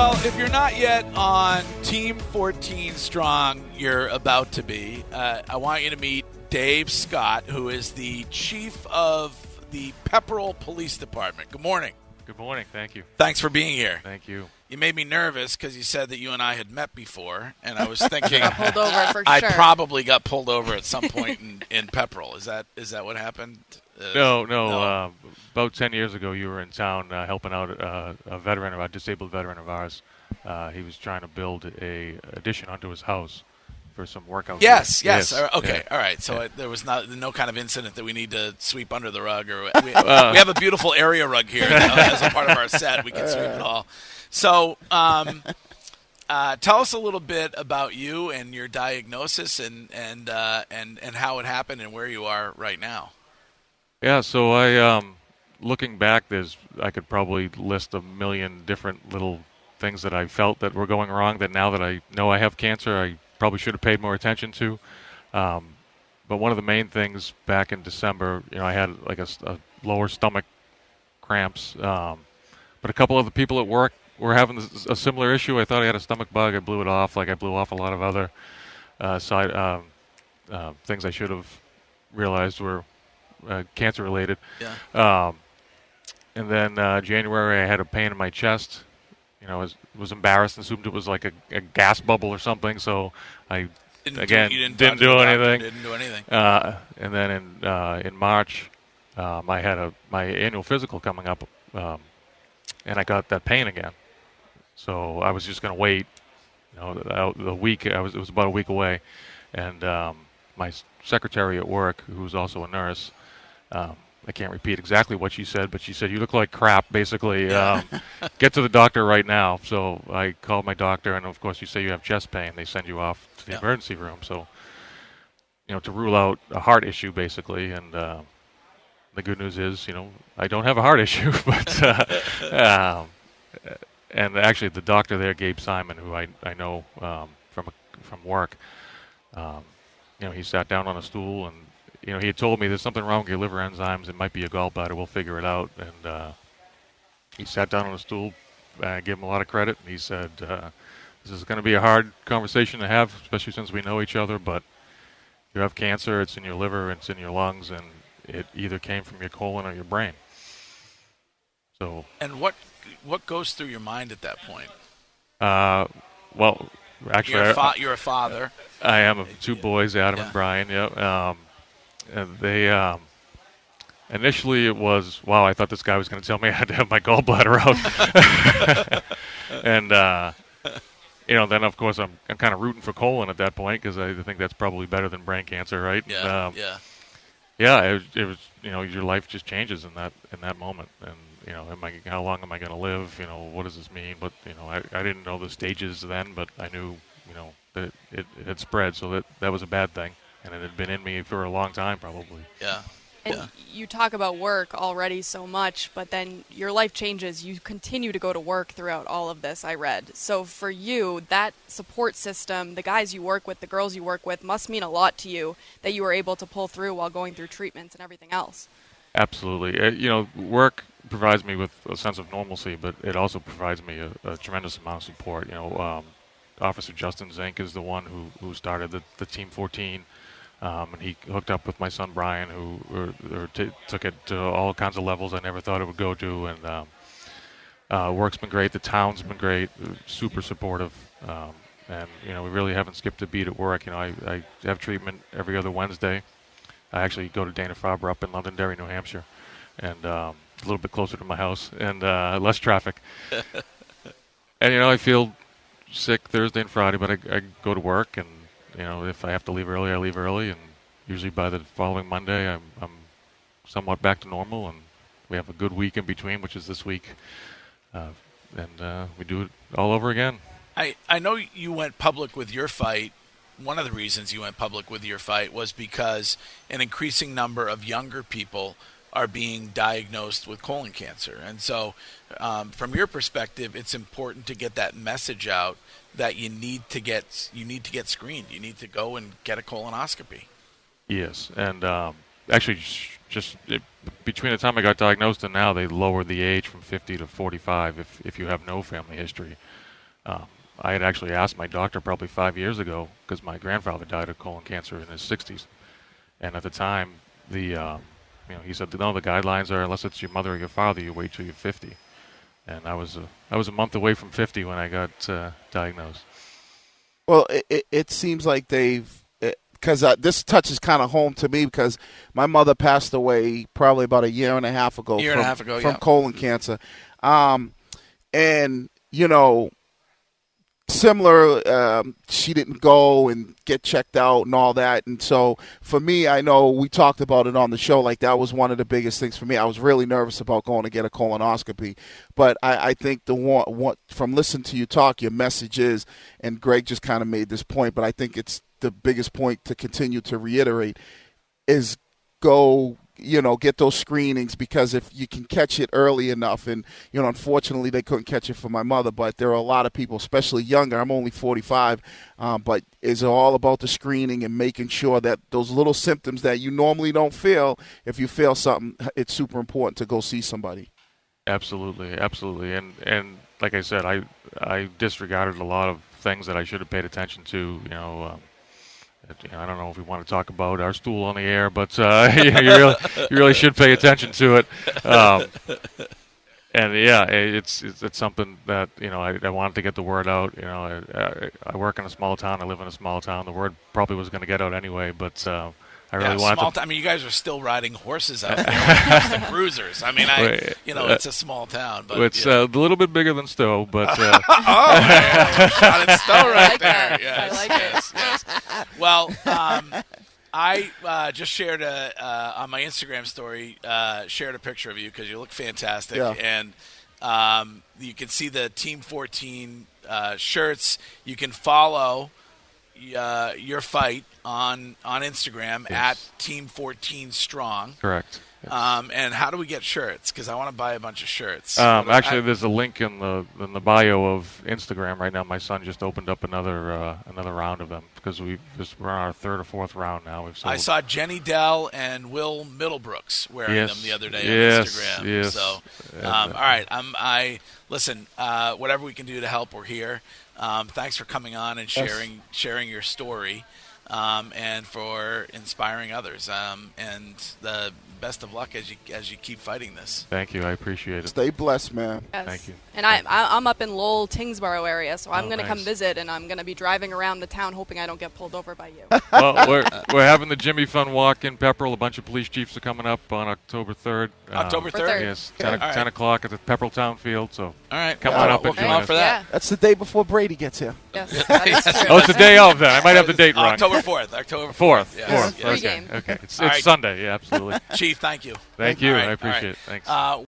Well, if you're not yet on Team 14 Strong, you're about to be. Uh, I want you to meet Dave Scott, who is the chief of the Pepperell Police Department. Good morning. Good morning. Thank you. Thanks for being here. Thank you. You made me nervous because you said that you and I had met before, and I was thinking pulled over for I sure. probably got pulled over at some point in, in Pepperell. Is that is that what happened? Uh, No, no. no. Uh, about ten years ago, you were in town uh, helping out uh, a veteran, a disabled veteran of ours. Uh, he was trying to build a addition onto his house for some workout. Yes, gear. yes. Uh, Okay, yeah. all right. So Yeah. there was not no kind of incident that we need to sweep under the rug, or we, we have a beautiful area rug here uh, as a part of our set. We can sweep it all. So, um, uh, tell us a little bit about you and your diagnosis, and and uh, and and how it happened, and where you are right now. Yeah, so I um looking back there's I could probably list a million different little things that I felt that were going wrong that now that I know I have cancer I probably should have paid more attention to. Um, but one of the main things back in December, you know, I had like a lower stomach cramps. Um, but a couple of the people at work were having a similar issue. I thought I had a stomach bug. I blew it off like I blew off a lot of other uh, side um, uh, things I should have realized were uh, cancer related. Yeah. Um, and then uh, January, I had a pain in my chest. You know, I was, was embarrassed and assumed it was like a, a gas bubble or something. So I, Didn't do- again, you didn't, didn't do anything. Didn't do anything. Uh, and then in uh, in March, um, I had a my annual physical coming up, um, and I got that pain again. So I was just going to wait. You know, the, the week I was it was about a week away, and um, my secretary at work, who's also a nurse, um, I can't repeat exactly what she said, but she said, "You look like crap." Basically, um, get to the doctor right now. So I called my doctor, and of course, you say you have chest pain. They send you off to the Yeah. emergency room. So you know, to rule out a heart issue, basically. And uh, the good news is, you know, I don't have a heart issue. but uh, um, and actually, the doctor there, Gabe Simon, who I I know um, from from work, um, you know, he sat down on a stool and you know he had told me there's something wrong with your liver enzymes. It might be a gallbladder. We'll figure it out. And uh, he sat down on a stool. I gave him a lot of credit, and he said, uh, "This is going to be a hard conversation to have, especially since we know each other, but." you have cancer, it's in your liver, it's in your lungs, and it either came from your colon or your brain. So, And what what goes through your mind at that point? uh, well, actually, You're a, fa- you're a father. I am of two boys, Adam Yeah. and Brian. Yep. Um, and they um, initially it was wow. I thought this guy was going to tell me I had to have my gallbladder out, and uh, you know, then of course I'm I'm kind of rooting for colon at that point because I think that's probably better than brain cancer, right? Yeah, Um, yeah. yeah, it was, it was you know your life just changes in that in that moment, and you know, am I how long am I going to live? You know, what does this mean? But you know, I, I didn't know the stages then, but I knew you know that it, it had spread, so that that was a bad thing, and it had been in me for a long time probably. Yeah. And Yeah. you talk about work already so much, but then your life changes. You continue to go to work throughout all of this, I read. So for you, that support system, the guys you work with, the girls you work with, must mean a lot to you that you were able to pull through while going through treatments and everything else. Absolutely, uh, you know, work provides me with a sense of normalcy, but it also provides me a, a tremendous amount of support. You know, um, Officer Justin Zink is the one who who started the, the Team 14. Um, and he hooked up with my son Brian, who or, or t- took it to all kinds of levels I never thought it would go to. And um, uh, work's been great. The town's been great. uh, Super supportive. Um, and you know, we really haven't skipped a beat at work. You know, I, I have treatment every other Wednesday. I actually go to Dana Farber up in Londonderry, New Hampshire, and um, a little bit closer to my house and uh, less traffic. and you know, I feel sick Thursday and Friday, but I, I go to work, and you know, if I have to leave early, I leave early, and usually by the following Monday, I'm, I'm somewhat back to normal, and we have a good week in between, which is this week, uh, and uh, we do it all over again. I, I know you went public with your fight. One of the reasons you went public with your fight was because an increasing number of younger people are being diagnosed with colon cancer. And so, um, from your perspective, it's important to get that message out that you need to get you need to get screened. You need to go and get a colonoscopy. Yes, and um, actually, just it, between the time I got diagnosed and now, they lowered the age from 50 to 45 if if you have no family history. Um, I had actually asked my doctor probably five years ago because my grandfather died of colon cancer in his 60s, and at the time, the um, you know he said no, the guidelines are unless it's your mother or your father, you wait till you're 50, and I was a, I was a month away from 50 when I got uh, diagnosed. Well, it, it, it seems like they've because uh, this touches kind of home to me because my mother passed away probably about a year and a half ago. Year from, and a half ago, from yeah. colon cancer, um, and you know, similar. Um, she didn't go and get checked out and all that, and so for me, I know we talked about it on the show. Like that was one of the biggest things for me. I was really nervous about going to get a colonoscopy, but I, I think the one, one from listening to you talk, your message is, and Greg just kind of made this point, but I think it's the biggest point to continue to reiterate is go you know get those screenings because if you can catch it early enough and you know unfortunately they couldn't catch it for my mother but there are a lot of people especially younger i'm only 45 um, but it's all about the screening and making sure that those little symptoms that you normally don't feel if you feel something it's super important to go see somebody Absolutely, absolutely, and and like I said, I I disregarded a lot of things that I should have paid attention to. You know, um, I don't know if we want to talk about our stool on the air, but uh, you, know, you really you really should pay attention to it. Um, and yeah, it's, it's it's something that you know I, I wanted to get the word out. You know, I, I, I work in a small town. I live in a small town. The word probably was going to get out anyway, but. Uh, I really yeah, wanted small to. t- I mean, you guys are still riding horses out there, when it comes to cruisers. I mean, I, you know, uh, it's a small town, but it's you know. uh, a little bit bigger than Stowe, but uh, oh, man, shot at Stowe I right like there. Yes, I like yes, yes. Well, um, I uh, just shared a uh, on my Instagram story. Uh, shared a picture of you because you look fantastic, Yeah. and um, you can see the Team 14 uh, shirts. You can follow uh, your fight on on Instagram Yes. at Team 14 Strong. correct. Um, and how do we get shirts? Because I want to buy a bunch of shirts. Um, actually, I- there's a link in the in the bio of Instagram right now. My son just opened up another uh, another round of them because we we're on our third or fourth round now. We've sold. I saw Jenny Dell and Will Middlebrooks wearing Yes. them the other day Yes, on Instagram. yes. So, um, all right, I'm, I listen. Uh, whatever we can do to help, we're here. Um, thanks for coming on and Yes. sharing sharing your story, um, and for inspiring others. Um, and the best of luck as you as you keep fighting this. Thank you. I appreciate it. stay blessed man Yes. Thank you. And I, I, I'm up in Lowell, Tyngsboro area, so I'm Oh, going to come visit, and I'm going to be driving around the town, hoping I don't get pulled over by you. well, we're we're having the Jimmy Fund Walk in Pepperell. A bunch of police chiefs are coming up on October third. Uh, October For third. third. Yes, 10, All right. 10 o'clock at the Pepperell Town Field. So All right, Come well, on up we'll and come join out us. for that. Yeah. that's the day before brady gets here Yes, that is oh, it's the day of then. I might have the date wrong. October fourth. October Fourth. Yes, Fourth. yes. Free Okay. Okay. It's, it's right. Sunday. Yeah, absolutely. Chief, thank you. Thank you. Right, I appreciate right. it. Thanks. Uh,